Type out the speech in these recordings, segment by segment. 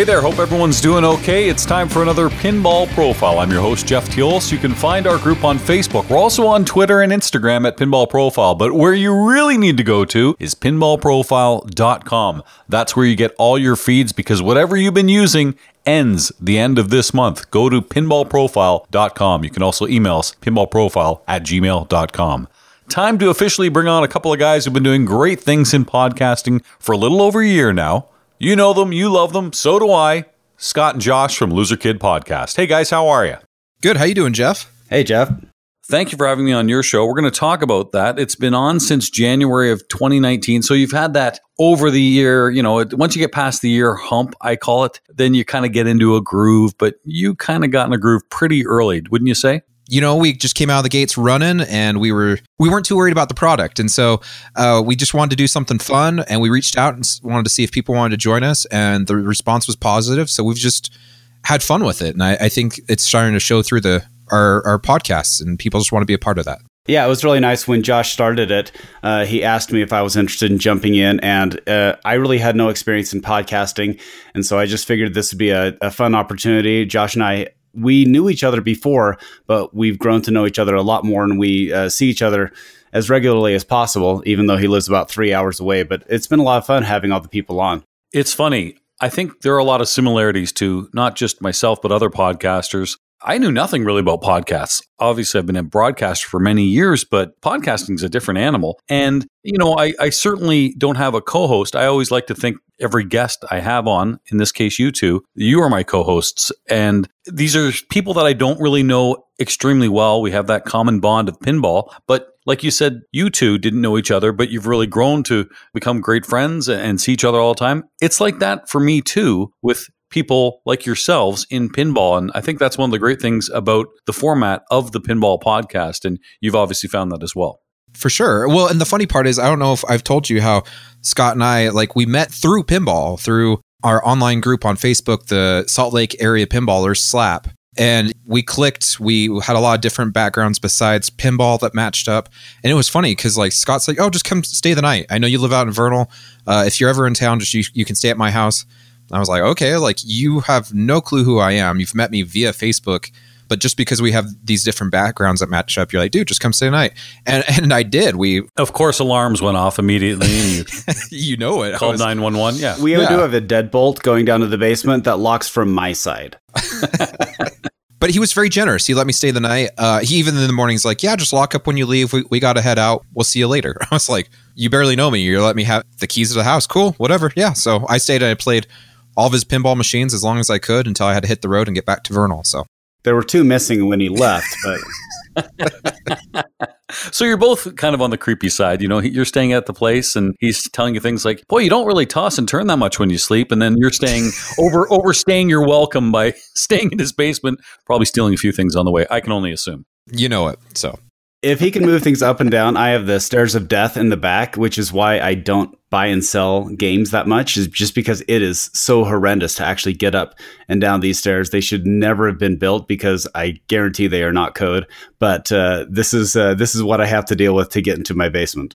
Hey there, hope everyone's doing okay. It's time for another Pinball Profile. I'm your host, Jeff Teolis. You can find our group on Facebook. We're also on Twitter and Instagram at Pinball Profile, but where you really need to go to is pinballprofile.com. That's where you get all your feeds because whatever you've been using ends the end of this month. Go to pinballprofile.com. You can also email us pinballprofile at gmail.com. Time to officially bring on a couple of guys who've been doing great things in podcasting for a little over a year now. You know them, you love them, so do I. Scott and Josh from Loser Kid Podcast. Hey guys, how are you? Good. How you doing, Jeff? Hey, Jeff. Thank you for having me on your show. We're going to talk about that. It's been on since January of 2019. So you've had that over the year. You know, once you get past the year hump, I call it, then you kind of get into a groove, but you kind of got in a groove pretty early, wouldn't you say? You know, we just came out of the gates running, and we were we weren't too worried about the product, and so uh, we just wanted to do something fun, and we reached out and wanted to see if people wanted to join us, and the response was positive. So we've just had fun with it, and I, I think it's starting to show through the our our podcasts, and people just want to be a part of that. Yeah, it was really nice when Josh started it. Uh, he asked me if I was interested in jumping in, and uh, I really had no experience in podcasting, and so I just figured this would be a, a fun opportunity. Josh and I we knew each other before, but we've grown to know each other a lot more, and we uh, see each other as regularly as possible, even though he lives about three hours away. But it's been a lot of fun having all the people on. It's funny. I think there are a lot of similarities to not just myself, but other podcasters. I knew nothing really about podcasts. Obviously, I've been a broadcaster for many years, but podcasting is a different animal. And, you know, I, I certainly don't have a co host. I always like to think every guest I have on, in this case, you two, you are my co hosts. And these are people that I don't really know extremely well. We have that common bond of pinball. But like you said, you two didn't know each other, but you've really grown to become great friends and see each other all the time. It's like that for me too with people like yourselves in pinball. And I think that's one of the great things about the format of the pinball podcast. And you've obviously found that as well. For sure. Well, and the funny part is, I don't know if I've told you how Scott and I, like, we met through pinball, through our online group on Facebook, the Salt Lake Area Pinballers Slap. And we clicked. We had a lot of different backgrounds besides pinball that matched up. And it was funny because, like, Scott's like, oh, just come stay the night. I know you live out in Vernal. Uh, if you're ever in town, just you, you can stay at my house. I was like, okay, like you have no clue who I am. You've met me via Facebook, but just because we have these different backgrounds that match up, you're like, dude, just come stay tonight. And and I did. We of course alarms went off immediately. you, you know it. Called nine one one. Yeah, we yeah. do have a deadbolt going down to the basement that locks from my side. but he was very generous. He let me stay the night. Uh, he even in the mornings like, yeah, just lock up when you leave. We, we got to head out. We'll see you later. I was like, you barely know me. You let me have the keys to the house. Cool, whatever. Yeah. So I stayed and I played all of his pinball machines as long as I could until I had to hit the road and get back to Vernal. So there were two missing when he left, but. so you're both kind of on the creepy side. You know, you're staying at the place, and he's telling you things like, "Boy, you don't really toss and turn that much when you sleep," and then you're staying over overstaying your welcome by staying in his basement, probably stealing a few things on the way. I can only assume. You know it. So if he can move things up and down, I have the stairs of death in the back, which is why I don't buy and sell games that much, is just because it is so horrendous to actually get up and down these stairs. They should never have been built because I guarantee they are not code. But uh, this is uh, this is what I have to deal with to get into my basement.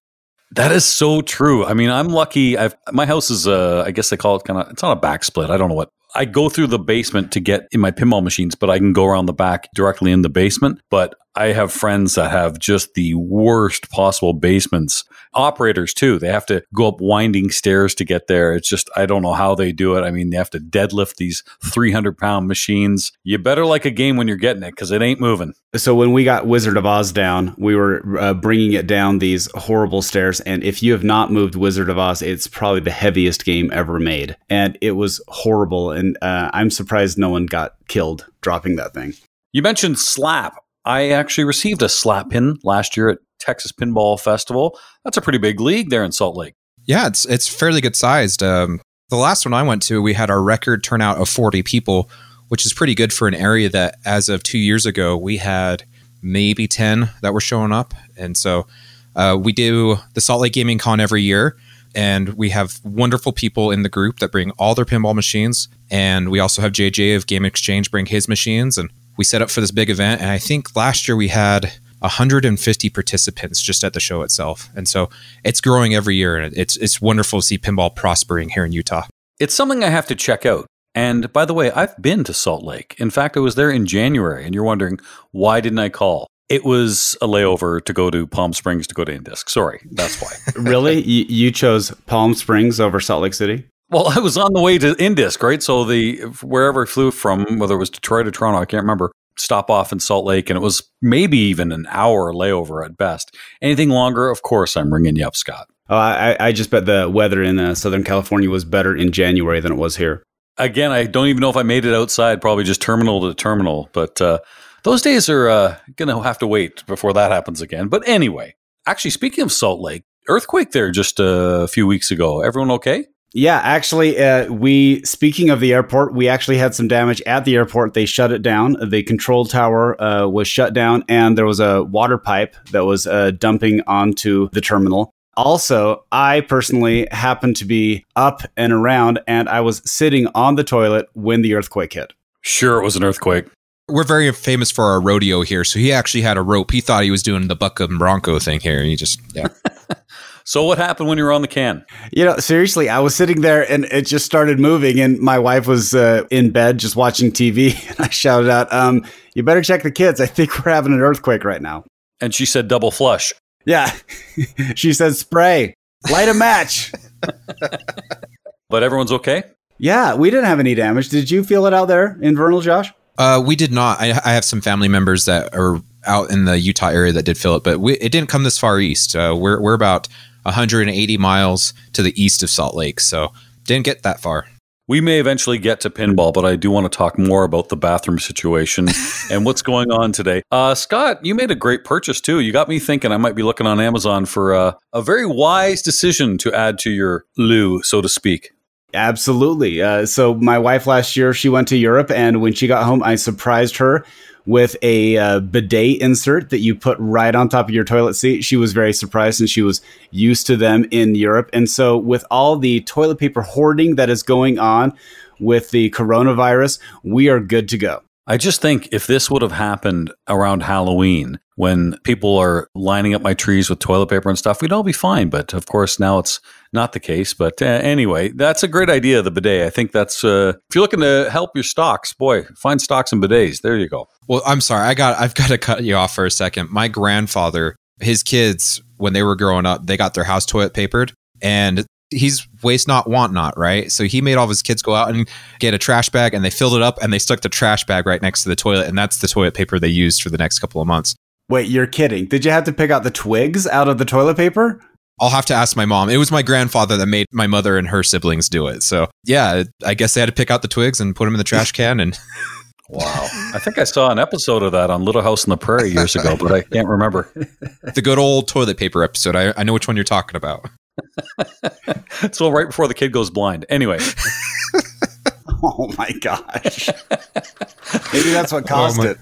That is so true. I mean, I'm lucky. I've my house is uh, I guess they call it kind of it's not a back split. I don't know what I go through the basement to get in my pinball machines, but I can go around the back directly in the basement. But I have friends that have just the worst possible basements. Operators too. They have to go up winding stairs to get there. It's just, I don't know how they do it. I mean, they have to deadlift these 300 pound machines. You better like a game when you're getting it because it ain't moving. So when we got Wizard of Oz down, we were uh, bringing it down these horrible stairs. And if you have not moved Wizard of Oz, it's probably the heaviest game ever made. And it was horrible. And uh, I'm surprised no one got killed dropping that thing. You mentioned slap. I actually received a slap pin last year at Texas Pinball Festival. That's a pretty big league there in Salt Lake. Yeah, it's it's fairly good sized. Um, the last one I went to, we had our record turnout of 40 people, which is pretty good for an area that, as of two years ago, we had maybe 10 that were showing up. And so uh, we do the Salt Lake Gaming Con every year, and we have wonderful people in the group that bring all their pinball machines. And we also have JJ of Game Exchange bring his machines, and we set up for this big event. And I think last year we had 150 participants just at the show itself. And so it's growing every year and it's it's wonderful to see pinball prospering here in Utah. It's something I have to check out. And by the way, I've been to Salt Lake. In fact, I was there in January, and you're wondering why didn't I call? It was a layover to go to Palm Springs to go to Indisc. Sorry, that's why. really? You, you chose Palm Springs over Salt Lake City? Well, I was on the way to Indisc, right? So the wherever I flew from, whether it was Detroit or Toronto, I can't remember, stop off in Salt Lake, and it was maybe even an hour layover at best. Anything longer, of course, I'm ringing you up, Scott. Oh, I, I just bet the weather in uh, Southern California was better in January than it was here. Again, I don't even know if I made it outside, probably just terminal to terminal. But uh, those days are uh, going to have to wait before that happens again. But anyway, actually, speaking of Salt Lake, earthquake there just a few weeks ago. Everyone okay? Yeah, actually, uh, we speaking of the airport, we actually had some damage at the airport. They shut it down. The control tower uh, was shut down, and there was a water pipe that was uh, dumping onto the terminal. Also, I personally happened to be up and around, and I was sitting on the toilet when the earthquake hit. Sure, it was an earthquake. We're very famous for our rodeo here, so he actually had a rope. He thought he was doing the Buckham Bronco thing here. He just yeah. So what happened when you were on the can? You know, seriously, I was sitting there and it just started moving, and my wife was uh, in bed just watching TV, and I shouted out, um, "You better check the kids. I think we're having an earthquake right now." And she said, "Double flush." Yeah, she said, "Spray, light a match." but everyone's okay. Yeah, we didn't have any damage. Did you feel it out there in Vernal, Josh? Uh, we did not. I, I, have some family members that are out in the Utah area that did feel it, but we, it didn't come this far east. Uh, we're we're about 180 miles to the east of Salt Lake. So didn't get that far. We may eventually get to pinball, but I do want to talk more about the bathroom situation and what's going on today. Uh, Scott, you made a great purchase too. You got me thinking I might be looking on Amazon for uh, a very wise decision to add to your loo, so to speak. Absolutely. Uh, so my wife last year, she went to Europe, and when she got home, I surprised her with a uh, bidet insert that you put right on top of your toilet seat. She was very surprised and she was used to them in Europe. And so, with all the toilet paper hoarding that is going on with the coronavirus, we are good to go. I just think if this would have happened around Halloween, when people are lining up my trees with toilet paper and stuff, we'd all be fine. But of course, now it's not the case. But uh, anyway, that's a great idea, the bidet. I think that's, uh, if you're looking to help your stocks, boy, find stocks and bidets. There you go. Well, I'm sorry. I got, I've got to cut you off for a second. My grandfather, his kids, when they were growing up, they got their house toilet papered and he's waste not want not right so he made all of his kids go out and get a trash bag and they filled it up and they stuck the trash bag right next to the toilet and that's the toilet paper they used for the next couple of months Wait, you're kidding. Did you have to pick out the twigs out of the toilet paper? I'll have to ask my mom. It was my grandfather that made my mother and her siblings do it. So, yeah, I guess they had to pick out the twigs and put them in the trash can and Wow. I think I saw an episode of that on Little House on the Prairie years ago, but I can't remember. the good old toilet paper episode. I, I know which one you're talking about. so right before the kid goes blind. Anyway. oh my gosh. Maybe that's what oh caused oh it.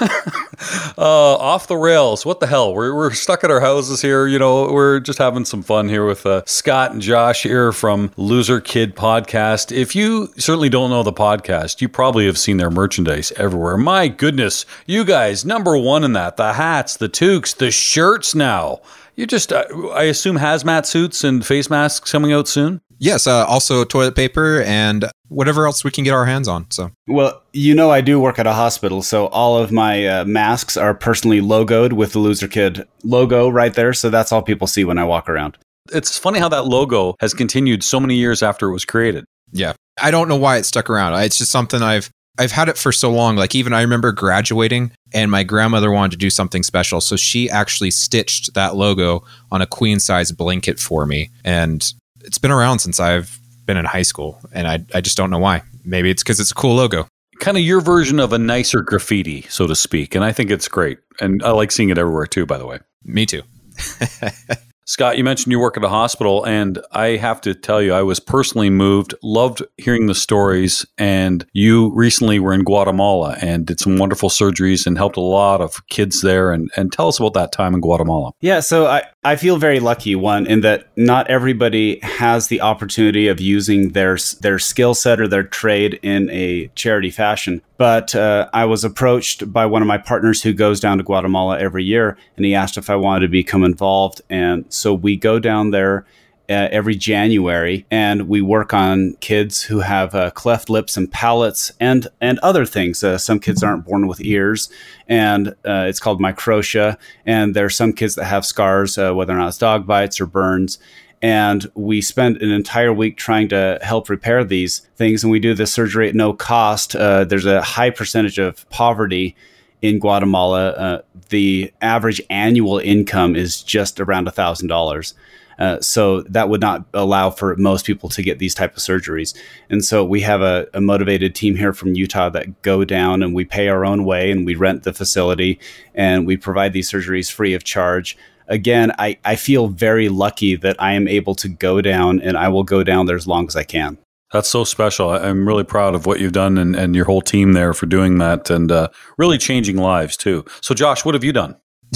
uh, off the rails. What the hell? We're, we're stuck at our houses here. You know, we're just having some fun here with uh, Scott and Josh here from Loser Kid Podcast. If you certainly don't know the podcast, you probably have seen their merchandise everywhere. My goodness, you guys, number one in that the hats, the toques, the shirts now. You just, uh, I assume hazmat suits and face masks coming out soon? Yes, uh, also toilet paper and whatever else we can get our hands on. So, well, you know, I do work at a hospital, so all of my uh, masks are personally logoed with the Loser Kid logo right there. So that's all people see when I walk around. It's funny how that logo has continued so many years after it was created. Yeah, I don't know why it stuck around. It's just something I've I've had it for so long. Like even I remember graduating and my grandmother wanted to do something special. So she actually stitched that logo on a queen size blanket for me. And it's been around since I've been in high school, and I I just don't know why. Maybe it's because it's a cool logo. Kind of your version of a nicer graffiti, so to speak, and I think it's great, and I like seeing it everywhere too. By the way, me too. Scott, you mentioned you work at a hospital, and I have to tell you, I was personally moved, loved hearing the stories. And you recently were in Guatemala and did some wonderful surgeries and helped a lot of kids there. And, and tell us about that time in Guatemala. Yeah, so I, I feel very lucky, one, in that not everybody has the opportunity of using their, their skill set or their trade in a charity fashion. But uh, I was approached by one of my partners who goes down to Guatemala every year, and he asked if I wanted to become involved. And so we go down there uh, every January, and we work on kids who have uh, cleft lips and palates and and other things. Uh, some kids aren't born with ears, and uh, it's called microtia. And there are some kids that have scars, uh, whether or not it's dog bites or burns. And we spend an entire week trying to help repair these things, and we do this surgery at no cost. Uh, there's a high percentage of poverty in Guatemala, uh, the average annual income is just around a thousand dollars. Uh, so that would not allow for most people to get these type of surgeries. And so we have a, a, motivated team here from Utah that go down and we pay our own way and we rent the facility and we provide these surgeries free of charge. Again, I, I feel very lucky that I am able to go down and I will go down there as long as I can. That's so special. I'm really proud of what you've done and, and your whole team there for doing that and uh, really changing lives too. So, Josh, what have you done?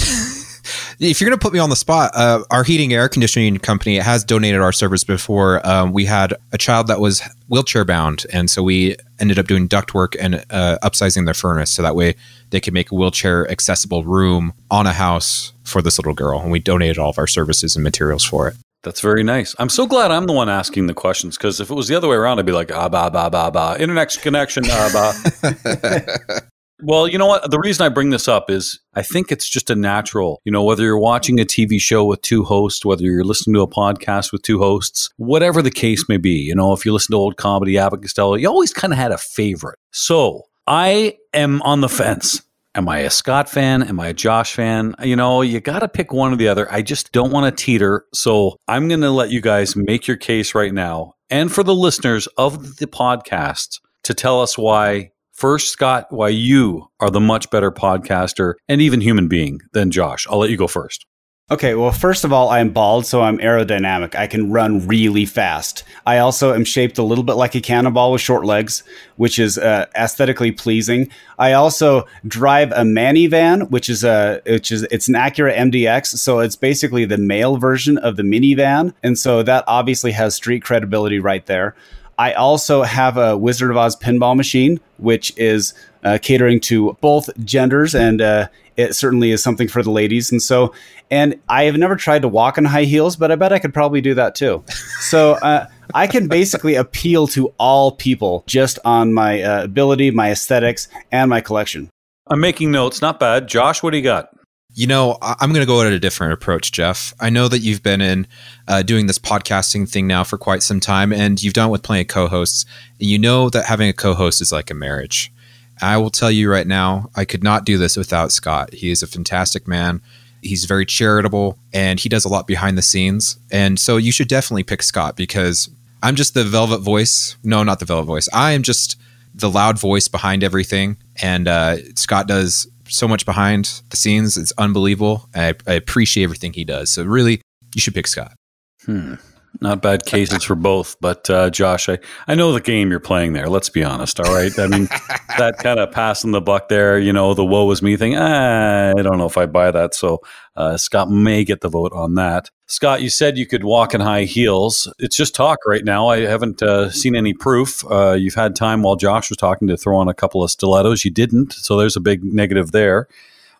if you're going to put me on the spot, uh, our heating air conditioning company has donated our service before. Um, we had a child that was wheelchair bound, and so we ended up doing duct work and uh, upsizing their furnace so that way they could make a wheelchair accessible room on a house for this little girl. And we donated all of our services and materials for it. That's very nice. I'm so glad I'm the one asking the questions because if it was the other way around, I'd be like, ah, ba, ba, ba, ba, internet connection, ah, ba. well, you know what? The reason I bring this up is I think it's just a natural, you know, whether you're watching a TV show with two hosts, whether you're listening to a podcast with two hosts, whatever the case may be, you know, if you listen to old comedy, Abbott Costello, you always kind of had a favorite. So I am on the fence. Am I a Scott fan? Am I a Josh fan? You know, you got to pick one or the other. I just don't want to teeter. So I'm going to let you guys make your case right now. And for the listeners of the podcast to tell us why, first, Scott, why you are the much better podcaster and even human being than Josh. I'll let you go first. Okay, well, first of all, I'm bald, so I'm aerodynamic. I can run really fast. I also am shaped a little bit like a cannonball with short legs, which is uh, aesthetically pleasing. I also drive a van, which is a which is it's an Acura MDX, so it's basically the male version of the minivan, and so that obviously has street credibility right there. I also have a Wizard of Oz pinball machine, which is uh, catering to both genders and uh, it certainly is something for the ladies. And so, and I have never tried to walk in high heels, but I bet I could probably do that too. So, uh, I can basically appeal to all people just on my uh, ability, my aesthetics, and my collection. I'm making notes. Not bad. Josh, what do you got? You know, I'm going to go at a different approach, Jeff. I know that you've been in uh, doing this podcasting thing now for quite some time, and you've done it with plenty of co-hosts. And you know that having a co-host is like a marriage. I will tell you right now, I could not do this without Scott. He is a fantastic man. He's very charitable and he does a lot behind the scenes. And so you should definitely pick Scott because I'm just the velvet voice. No, not the velvet voice. I am just the loud voice behind everything. And uh, Scott does so much behind the scenes. It's unbelievable. I, I appreciate everything he does. So really, you should pick Scott. Hmm. Not bad cases for both, but uh, Josh, I, I know the game you're playing there. Let's be honest, all right. I mean, that kind of passing the buck there, you know, the woe was me thing. Ah, I don't know if I buy that. So uh, Scott may get the vote on that. Scott, you said you could walk in high heels. It's just talk right now. I haven't uh, seen any proof. Uh, you've had time while Josh was talking to throw on a couple of stilettos. You didn't, so there's a big negative there.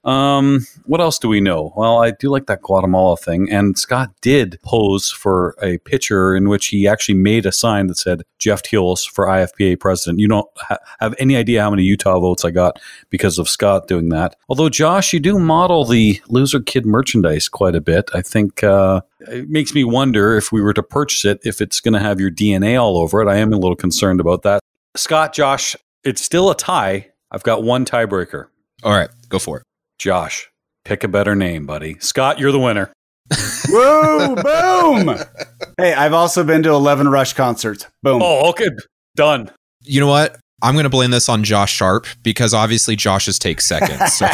Um, what else do we know? Well, I do like that Guatemala thing. And Scott did pose for a picture in which he actually made a sign that said Jeff Teolis for IFPA president. You don't ha- have any idea how many Utah votes I got because of Scott doing that. Although, Josh, you do model the loser kid merchandise quite a bit. I think uh, it makes me wonder if we were to purchase it, if it's going to have your DNA all over it. I am a little concerned about that. Scott, Josh, it's still a tie. I've got one tiebreaker. All right, go for it. Josh, pick a better name, buddy. Scott, you're the winner. Whoa, boom. Hey, I've also been to 11 Rush concerts. Boom. Oh, okay. Done. You know what? I'm going to blame this on Josh Sharpe because obviously Josh's takes second. So.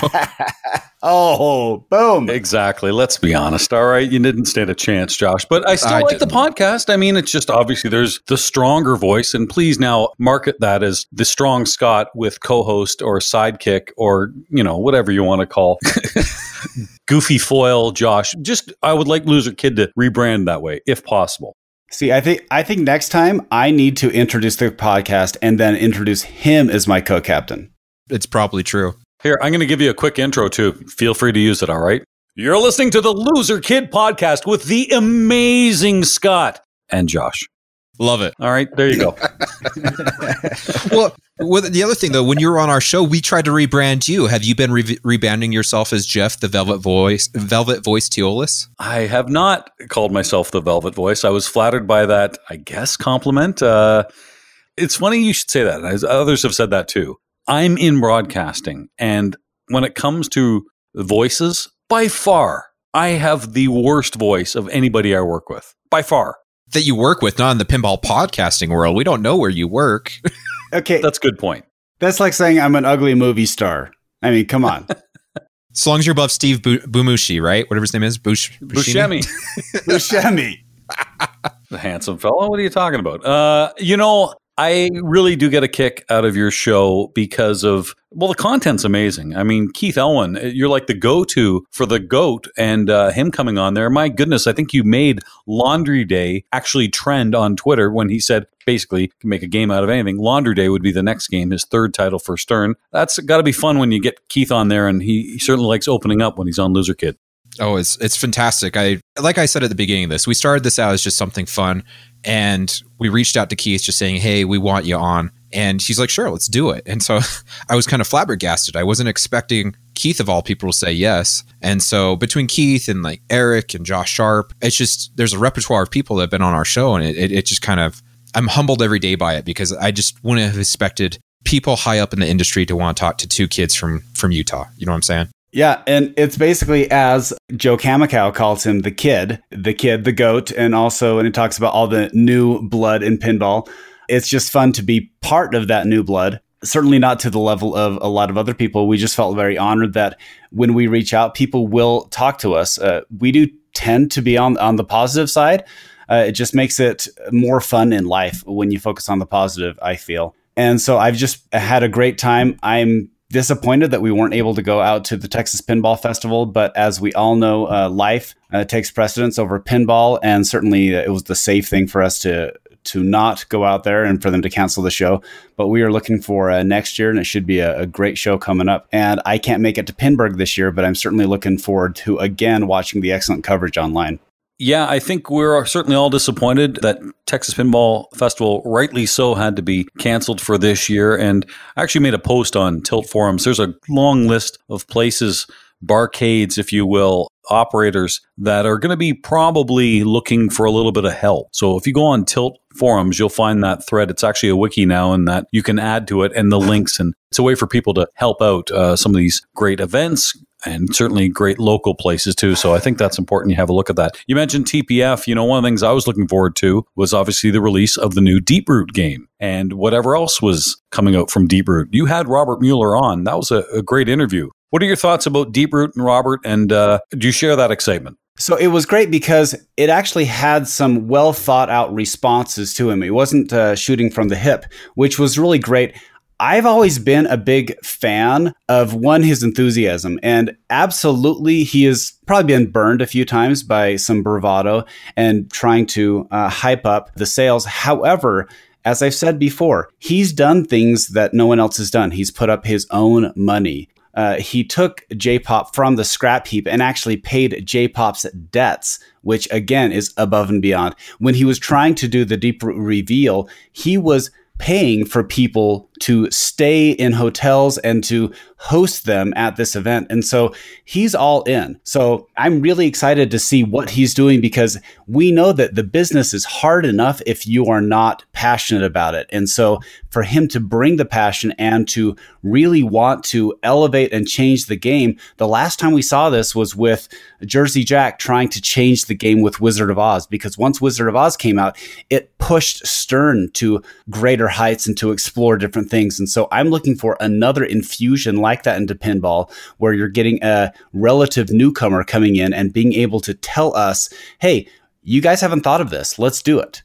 oh, boom. Exactly. Let's be honest. All right. You didn't stand a chance, Josh. But I still I like didn't. the podcast. I mean, it's just obviously there's the stronger voice. And please now market that as the strong Scott with co host or sidekick or, you know, whatever you want to call goofy foil Josh. Just, I would like Loser Kid to rebrand that way if possible. See, I think I think next time I need to introduce the podcast and then introduce him as my co-captain. It's probably true. Here, I'm going to give you a quick intro too. Feel free to use it, all right? You're listening to the Loser Kid podcast with the amazing Scott and Josh. Love it. All right, there you go. well, well, the other thing though, when you were on our show, we tried to rebrand you. Have you been re- rebranding yourself as Jeff, the Velvet Voice, Velvet Voice Teolis? I have not called myself the Velvet Voice. I was flattered by that, I guess, compliment. Uh, it's funny you should say that. As others have said that too. I'm in broadcasting, and when it comes to voices, by far, I have the worst voice of anybody I work with. By far. That you work with, not in the pinball podcasting world. We don't know where you work. okay. That's a good point. That's like saying I'm an ugly movie star. I mean, come on. as long as you're above Steve Bu- Bumushi, right? Whatever his name is. Bush- Buscemi. Buscemi. the handsome fellow. What are you talking about? Uh, you know, I really do get a kick out of your show because of well, the content's amazing. I mean, Keith Elwin, uh, you're like the go-to for the goat, and uh, him coming on there. My goodness, I think you made Laundry Day actually trend on Twitter when he said basically can make a game out of anything. Laundry Day would be the next game, his third title for Stern. That's got to be fun when you get Keith on there, and he, he certainly likes opening up when he's on Loser Kid. Oh, it's it's fantastic. I like I said at the beginning of this, we started this out as just something fun, and we reached out to Keith just saying, "Hey, we want you on." And she's like, "Sure, let's do it." And so I was kind of flabbergasted. I wasn't expecting Keith of all people to say yes. And so between Keith and like Eric and Josh Sharpe, it's just there's a repertoire of people that have been on our show, and it, it, it just kind of I'm humbled every day by it because I just wouldn't have expected people high up in the industry to want to talk to two kids from from Utah. You know what I'm saying? Yeah, and it's basically as Joe Kamikow calls him the kid, the kid, the goat, and also when he talks about all the new blood in pinball. It's just fun to be part of that new blood. Certainly not to the level of a lot of other people. We just felt very honored that when we reach out, people will talk to us. Uh, we do tend to be on on the positive side. Uh, it just makes it more fun in life when you focus on the positive. I feel, and so I've just had a great time. I'm disappointed that we weren't able to go out to the Texas Pinball Festival. But as we all know, uh, life uh, takes precedence over pinball, and certainly uh, it was the safe thing for us to to not go out there and for them to cancel the show. But we are looking for uh, next year, and it should be a, a, great show coming up. And I can't make it to Pinburgh this year, but I'm certainly looking forward to again watching the excellent coverage online. Yeah, I think we're certainly all disappointed that Texas Pinball Festival, rightly so, had to be canceled for this year. And I actually made a post on Tilt Forums. There's a long list of places, barcades, if you will, operators that are going to be probably looking for a little bit of help. So if you go on Tilt Forums, you'll find that thread. It's actually a wiki now, and that you can add to it and the links. And it's a way for people to help out uh, some of these great events, and certainly great local places too. So I think that's important. You have a look at that. You mentioned TPF. You know, one of the things I was looking forward to was obviously the release of the new Deeproot game and whatever else was coming out from Deeproot. You had Robert Mueller on. That was a, a great interview. What are your thoughts about Deeproot and Robert? And uh, do you share that excitement? So it was great because it actually had some well thought out responses to him. He wasn't uh, shooting from the hip, which was really great. I've always been a big fan of one, his enthusiasm, and absolutely he has probably been burned a few times by some bravado and trying to uh, hype up the sales. However, as I've said before, he's done things that no one else has done. He's put up his own money. Uh, he took J-pop from the scrap heap and actually paid J-pop's debts, which again is above and beyond. When he was trying to do the deep reveal, he was paying for people to stay in hotels and to host them at this event. And so he's all in. So I'm really excited to see what he's doing because we know that the business is hard enough if you are not passionate about it. And so for him to bring the passion and to really want to elevate and change the game, the last time we saw this was with Jersey Jack trying to change the game with Wizard of Oz because once Wizard of Oz came out, it pushed Stern to greater heights and to explore different things. And so I'm looking for another infusion like that into pinball where you're getting a relative newcomer coming in and being able to tell us, hey, you guys haven't thought of this. Let's do it.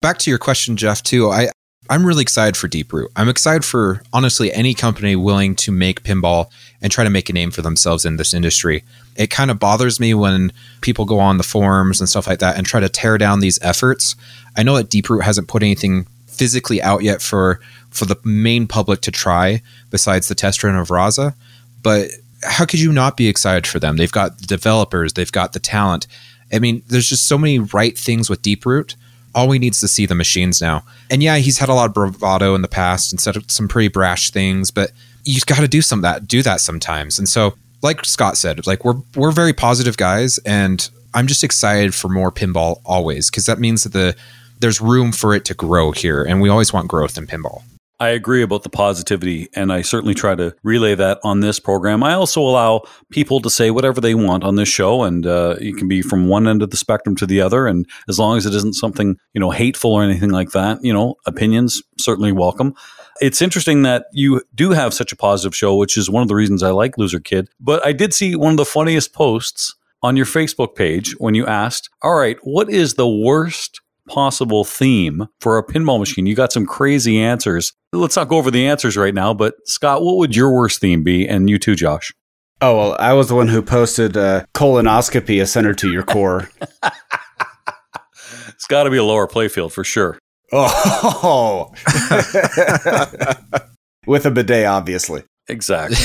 Back to your question, Jeff, too. I, I'm really excited for Deeproot. I'm excited for honestly any company willing to make pinball and try to make a name for themselves in this industry. It kind of bothers me when people go on the forums and stuff like that and try to tear down these efforts. I know that Deeproot hasn't put anything physically out yet for for the main public to try besides the test run of Raza, but how could you not be excited for them? They've got the developers, they've got the talent. I mean, there's just so many right things with Deeproot. All we need is to see the machines now. And yeah, he's had a lot of bravado in the past and said some pretty brash things, but you've got to do some that do that sometimes. And so, like Scott said, like we're we're very positive guys, and I'm just excited for more pinball always because that means that the there's room for it to grow here, and we always want growth in pinball. I agree about the positivity, and I certainly try to relay that on this program. I also allow people to say whatever they want on this show, and uh, it can be from one end of the spectrum to the other. And as long as it isn't something you know hateful or anything like that, you know, opinions certainly welcome. It's interesting that you do have such a positive show, which is one of the reasons I like Loser Kid. But I did see one of the funniest posts on your Facebook page when you asked, "All right, what is the worst?" Possible theme for a pinball machine. You got some crazy answers. Let's not go over the answers right now, but Scott, what would your worst theme be? And you too, Josh. Oh, well, I was the one who posted uh, colonoscopy a center to your core. it's got to be a lower playfield for sure. Oh, with a bidet, obviously. Exactly.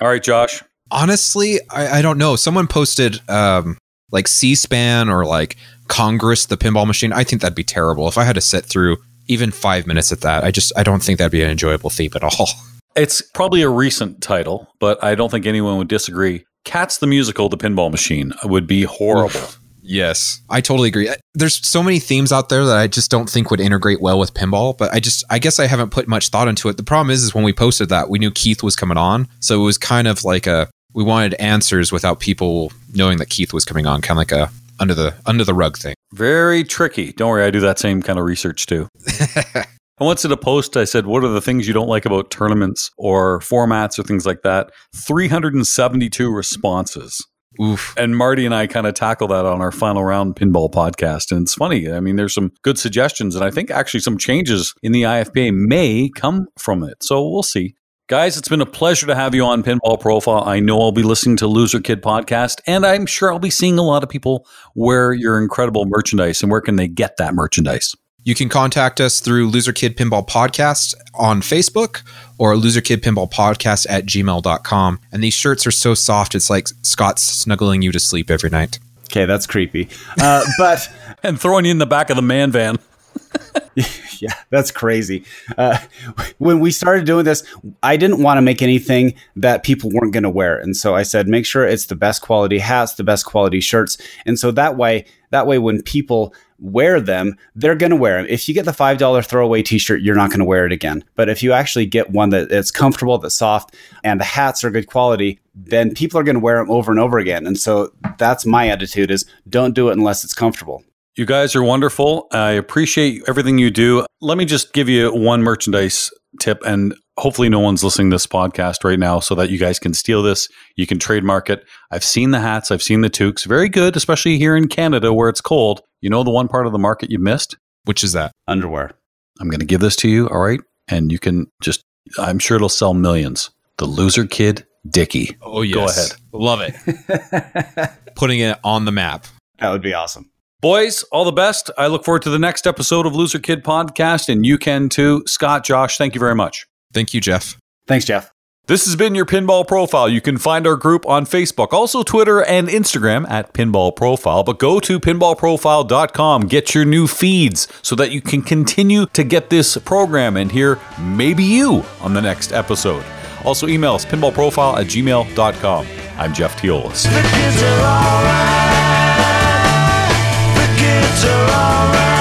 All right, Josh. Honestly, I, I don't know. Someone posted um, like C-SPAN or like Congress, the pinball machine, I think that'd be terrible. If I had to sit through even five minutes at that, I just I don't think that'd be an enjoyable theme at all. It's probably a recent title, but I don't think anyone would disagree. Cats the musical, the pinball machine would be horrible. Yes, I totally agree. There's so many themes out there that I just don't think would integrate well with pinball, but I just I guess I haven't put much thought into it. The problem is is when we posted that, we knew Keith was coming on, so it was kind of like a we wanted answers without people knowing that Keith was coming on, kind of like a under the under the rug thing. Very tricky. Don't worry, I do that same kind of research too. I once did a post. I said, "What are the things you don't like about tournaments or formats or things like that?" Three hundred and seventy-two responses. Oof. And Marty and I kind of tackle that on our final round pinball podcast. And it's funny. I mean, there's some good suggestions, and I think actually some changes in the IFPA may come from it. So we'll see. Guys, it's been a pleasure to have you on Pinball Profile. I know I'll be listening to Loser Kid podcast, and I'm sure I'll be seeing a lot of people wear your incredible merchandise. And where can they get that merchandise? You can contact us through Loser Kid Pinball Podcast on Facebook or Loser Kid Pinball Podcast at gmail.com. And these shirts are so soft, it's like Scott's snuggling you to sleep every night. Okay, that's creepy. Uh, but. and throwing you in the back of the man van. yeah, that's crazy. Uh, when we started doing this, I didn't want to make anything that people weren't going to wear, and so I said, make sure it's the best quality hats, the best quality shirts, and so that way, that way, when people wear them, they're going to wear them. If you get the five dollar throwaway T-shirt, you're not going to wear it again. But if you actually get one that it's comfortable, that's soft, and the hats are good quality, then people are going to wear them over and over again. And so that's my attitude: is don't do it unless it's comfortable. You guys are wonderful. I appreciate everything you do. Let me just give you one merchandise tip, and hopefully, no one's listening to this podcast right now so that you guys can steal this. You can trademark it. I've seen the hats, I've seen the toques. Very good, especially here in Canada where it's cold. You know the one part of the market you missed? Which is that? Underwear. I'm going to give this to you, all right? And you can just, I'm sure it'll sell millions. The Loser Kid Dicky. Oh, yes. Go ahead. Love it. Putting it on the map. That would be awesome. Boys, all the best. I look forward to the next episode of Loser Kid Podcast, and you can too. Scott, Josh, thank you very much. Thank you, Jeff. Thanks, Jeff. This has been your Pinball Profile. You can find our group on Facebook, also Twitter and Instagram at Pinball Profile. But go to pinballprofile.com, get your new feeds so that you can continue to get this program and hear maybe you on the next episode. Also, email us pinballprofile at gmail.com. I'm Jeff Teolis are alright.